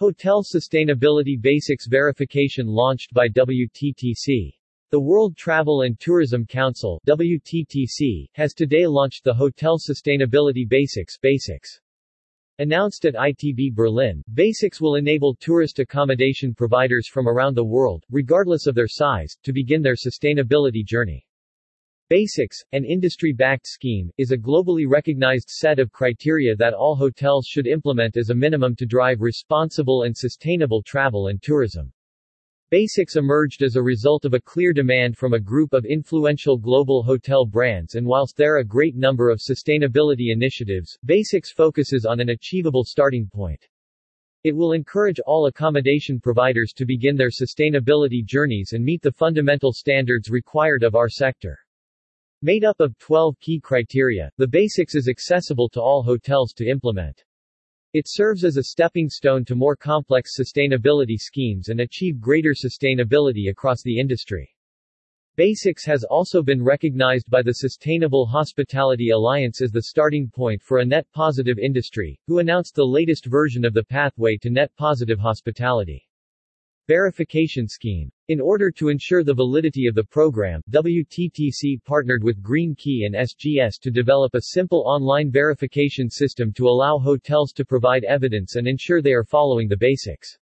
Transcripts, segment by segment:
Hotel Sustainability Basics Verification launched by WTTC. The World Travel and Tourism Council WTTC, has today launched the Hotel Sustainability Basics Basics. Announced at ITB Berlin, Basics will enable tourist accommodation providers from around the world, regardless of their size, to begin their sustainability journey. Basics, an industry-backed scheme, is a globally recognized set of criteria that all hotels should implement as a minimum to drive responsible and sustainable travel and tourism. Basics emerged as a result of a clear demand from a group of influential global hotel brands and whilst there are a great number of sustainability initiatives, Basics focuses on an achievable starting point. It will encourage all accommodation providers to begin their sustainability journeys and meet the fundamental standards required of our sector. Made up of 12 key criteria, the Basics is accessible to all hotels to implement. It serves as a stepping stone to more complex sustainability schemes and achieve greater sustainability across the industry. Basics has also been recognized by the Sustainable Hospitality Alliance as the starting point for a net positive industry, who announced the latest version of the pathway to net positive hospitality. Verification Scheme. In order to ensure the validity of the program, WTTC partnered with Green Key and SGS to develop a simple online verification system to allow hotels to provide evidence and ensure they are following the basics.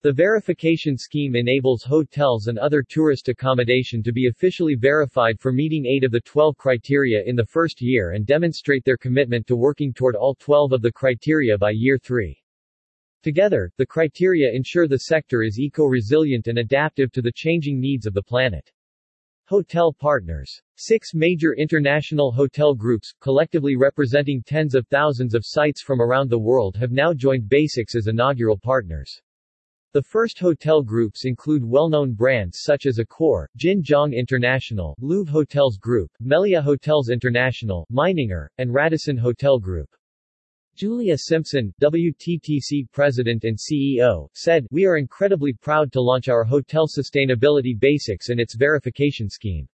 The verification scheme enables hotels and other tourist accommodation to be officially verified for meeting 8 of the 12 criteria in the first year and demonstrate their commitment to working toward all 12 of the criteria by year 3. Together, the criteria ensure the sector is eco-resilient and adaptive to the changing needs of the planet. Hotel partners. Six major international hotel groups, collectively representing tens of thousands of sites from around the world have now joined Basics as inaugural partners. The first hotel groups include well-known brands such as Accor, Jin Jiang International, Louvre Hotels Group, Melia Hotels International, Meininger, and Radisson Hotel Group. Julia Simpson, WTTC President and CEO, said, We are incredibly proud to launch our hotel sustainability basics and its verification scheme.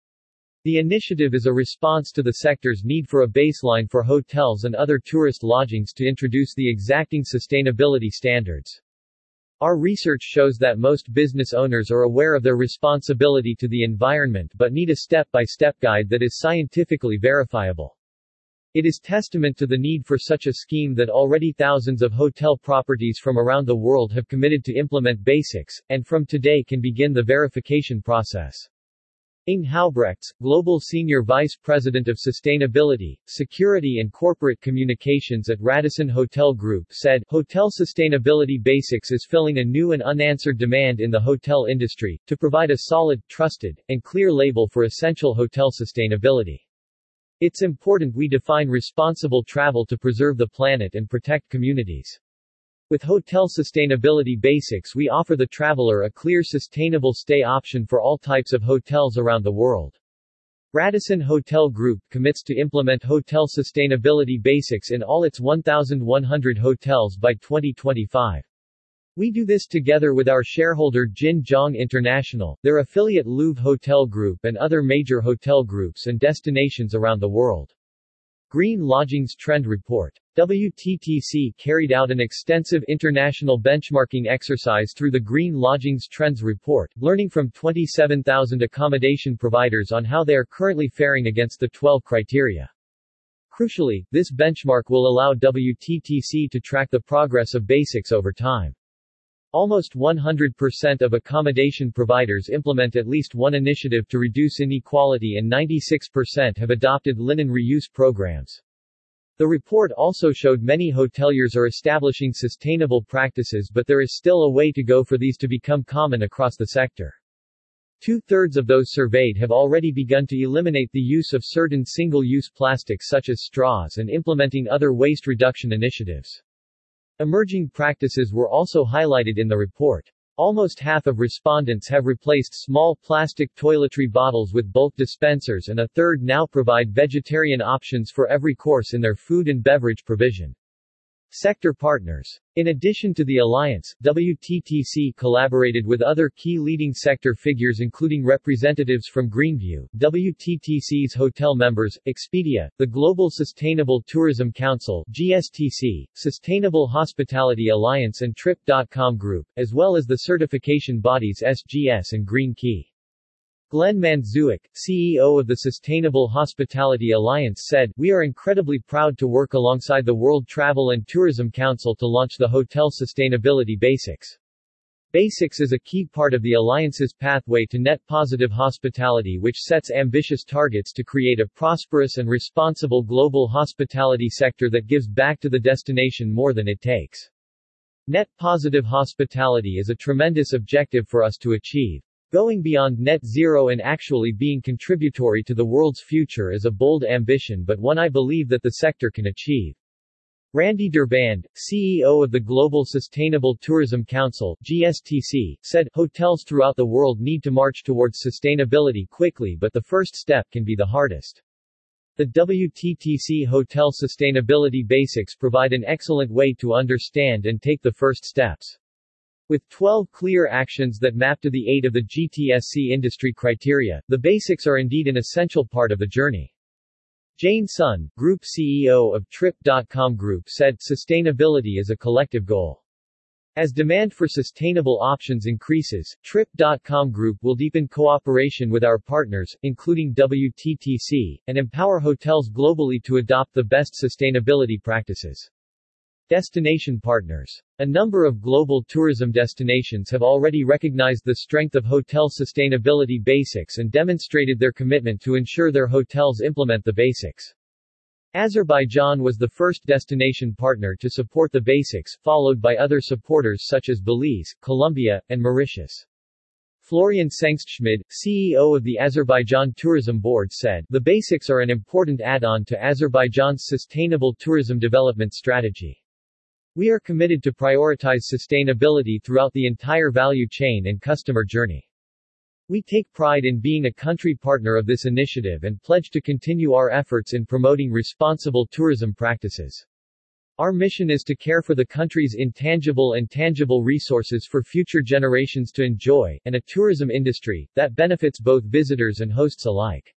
The initiative is a response to the sector's need for a baseline for hotels and other tourist lodgings to introduce the exacting sustainability standards. Our research shows that most business owners are aware of their responsibility to the environment but need a step-by-step -step guide that is scientifically verifiable. It is testament to the need for such a scheme that already thousands of hotel properties from around the world have committed to implement basics, and from today can begin the verification process. Inge Huijbrechts, Global Senior Vice President of Sustainability, Security and Corporate Communications at Radisson Hotel Group said, Hotel Sustainability Basics is filling a new and unanswered demand in the hotel industry, to provide a solid, trusted, and clear label for essential hotel sustainability. It's important we define responsible travel to preserve the planet and protect communities. With hotel sustainability basics we offer the traveler a clear sustainable stay option for all types of hotels around the world. Radisson Hotel Group commits to implement hotel sustainability basics in all its 1,100 hotels by 2025. We do this together with our shareholder Jin International, their affiliate Louvre Hotel Group and other major hotel groups and destinations around the world. Green Lodgings Trend Report. WTTC carried out an extensive international benchmarking exercise through the Green Lodgings Trends Report, learning from 27,000 accommodation providers on how they are currently faring against the 12 criteria. Crucially, this benchmark will allow WTTC to track the progress of basics over time. Almost 100% of accommodation providers implement at least one initiative to reduce inequality and 96% have adopted linen reuse programs. The report also showed many hoteliers are establishing sustainable practices but there is still a way to go for these to become common across the sector. Two-thirds of those surveyed have already begun to eliminate the use of certain single-use plastics such as straws and implementing other waste reduction initiatives. Emerging practices were also highlighted in the report. Almost half of respondents have replaced small plastic toiletry bottles with bulk dispensers and a third now provide vegetarian options for every course in their food and beverage provision. Sector partners. In addition to the alliance, WTTC collaborated with other key leading sector figures including representatives from Greenview, WTTC's hotel members, Expedia, the Global Sustainable Tourism Council GSTC, Sustainable Hospitality Alliance and Trip.com Group, as well as the certification bodies SGS and Green Key. Glenn Mandziuk, CEO of the Sustainable Hospitality Alliance said, We are incredibly proud to work alongside the World Travel and Tourism Council to launch the Hotel Sustainability Basics. Basics is a key part of the Alliance's pathway to net positive hospitality which sets ambitious targets to create a prosperous and responsible global hospitality sector that gives back to the destination more than it takes. Net positive hospitality is a tremendous objective for us to achieve. Going beyond net zero and actually being contributory to the world's future is a bold ambition but one I believe that the sector can achieve. Randy Durband, CEO of the Global Sustainable Tourism Council GSTC, said, Hotels throughout the world need to march towards sustainability quickly but the first step can be the hardest. The WTTC Hotel Sustainability Basics provide an excellent way to understand and take the first steps. With 12 clear actions that map to the 8 of the GTSC industry criteria, the basics are indeed an essential part of the journey. Jane Sun, Group CEO of Trip.com Group said, Sustainability is a collective goal. As demand for sustainable options increases, Trip.com Group will deepen cooperation with our partners, including WTTC, and empower hotels globally to adopt the best sustainability practices. Destination partners. A number of global tourism destinations have already recognized the strength of hotel sustainability basics and demonstrated their commitment to ensure their hotels implement the basics. Azerbaijan was the first destination partner to support the basics, followed by other supporters such as Belize, Colombia, and Mauritius. Florian Sengstschmid, CEO of the Azerbaijan Tourism Board said, The basics are an important add-on to Azerbaijan's sustainable tourism development strategy. We are committed to prioritize sustainability throughout the entire value chain and customer journey. We take pride in being a country partner of this initiative and pledge to continue our efforts in promoting responsible tourism practices. Our mission is to care for the country's intangible and tangible resources for future generations to enjoy, and a tourism industry that benefits both visitors and hosts alike.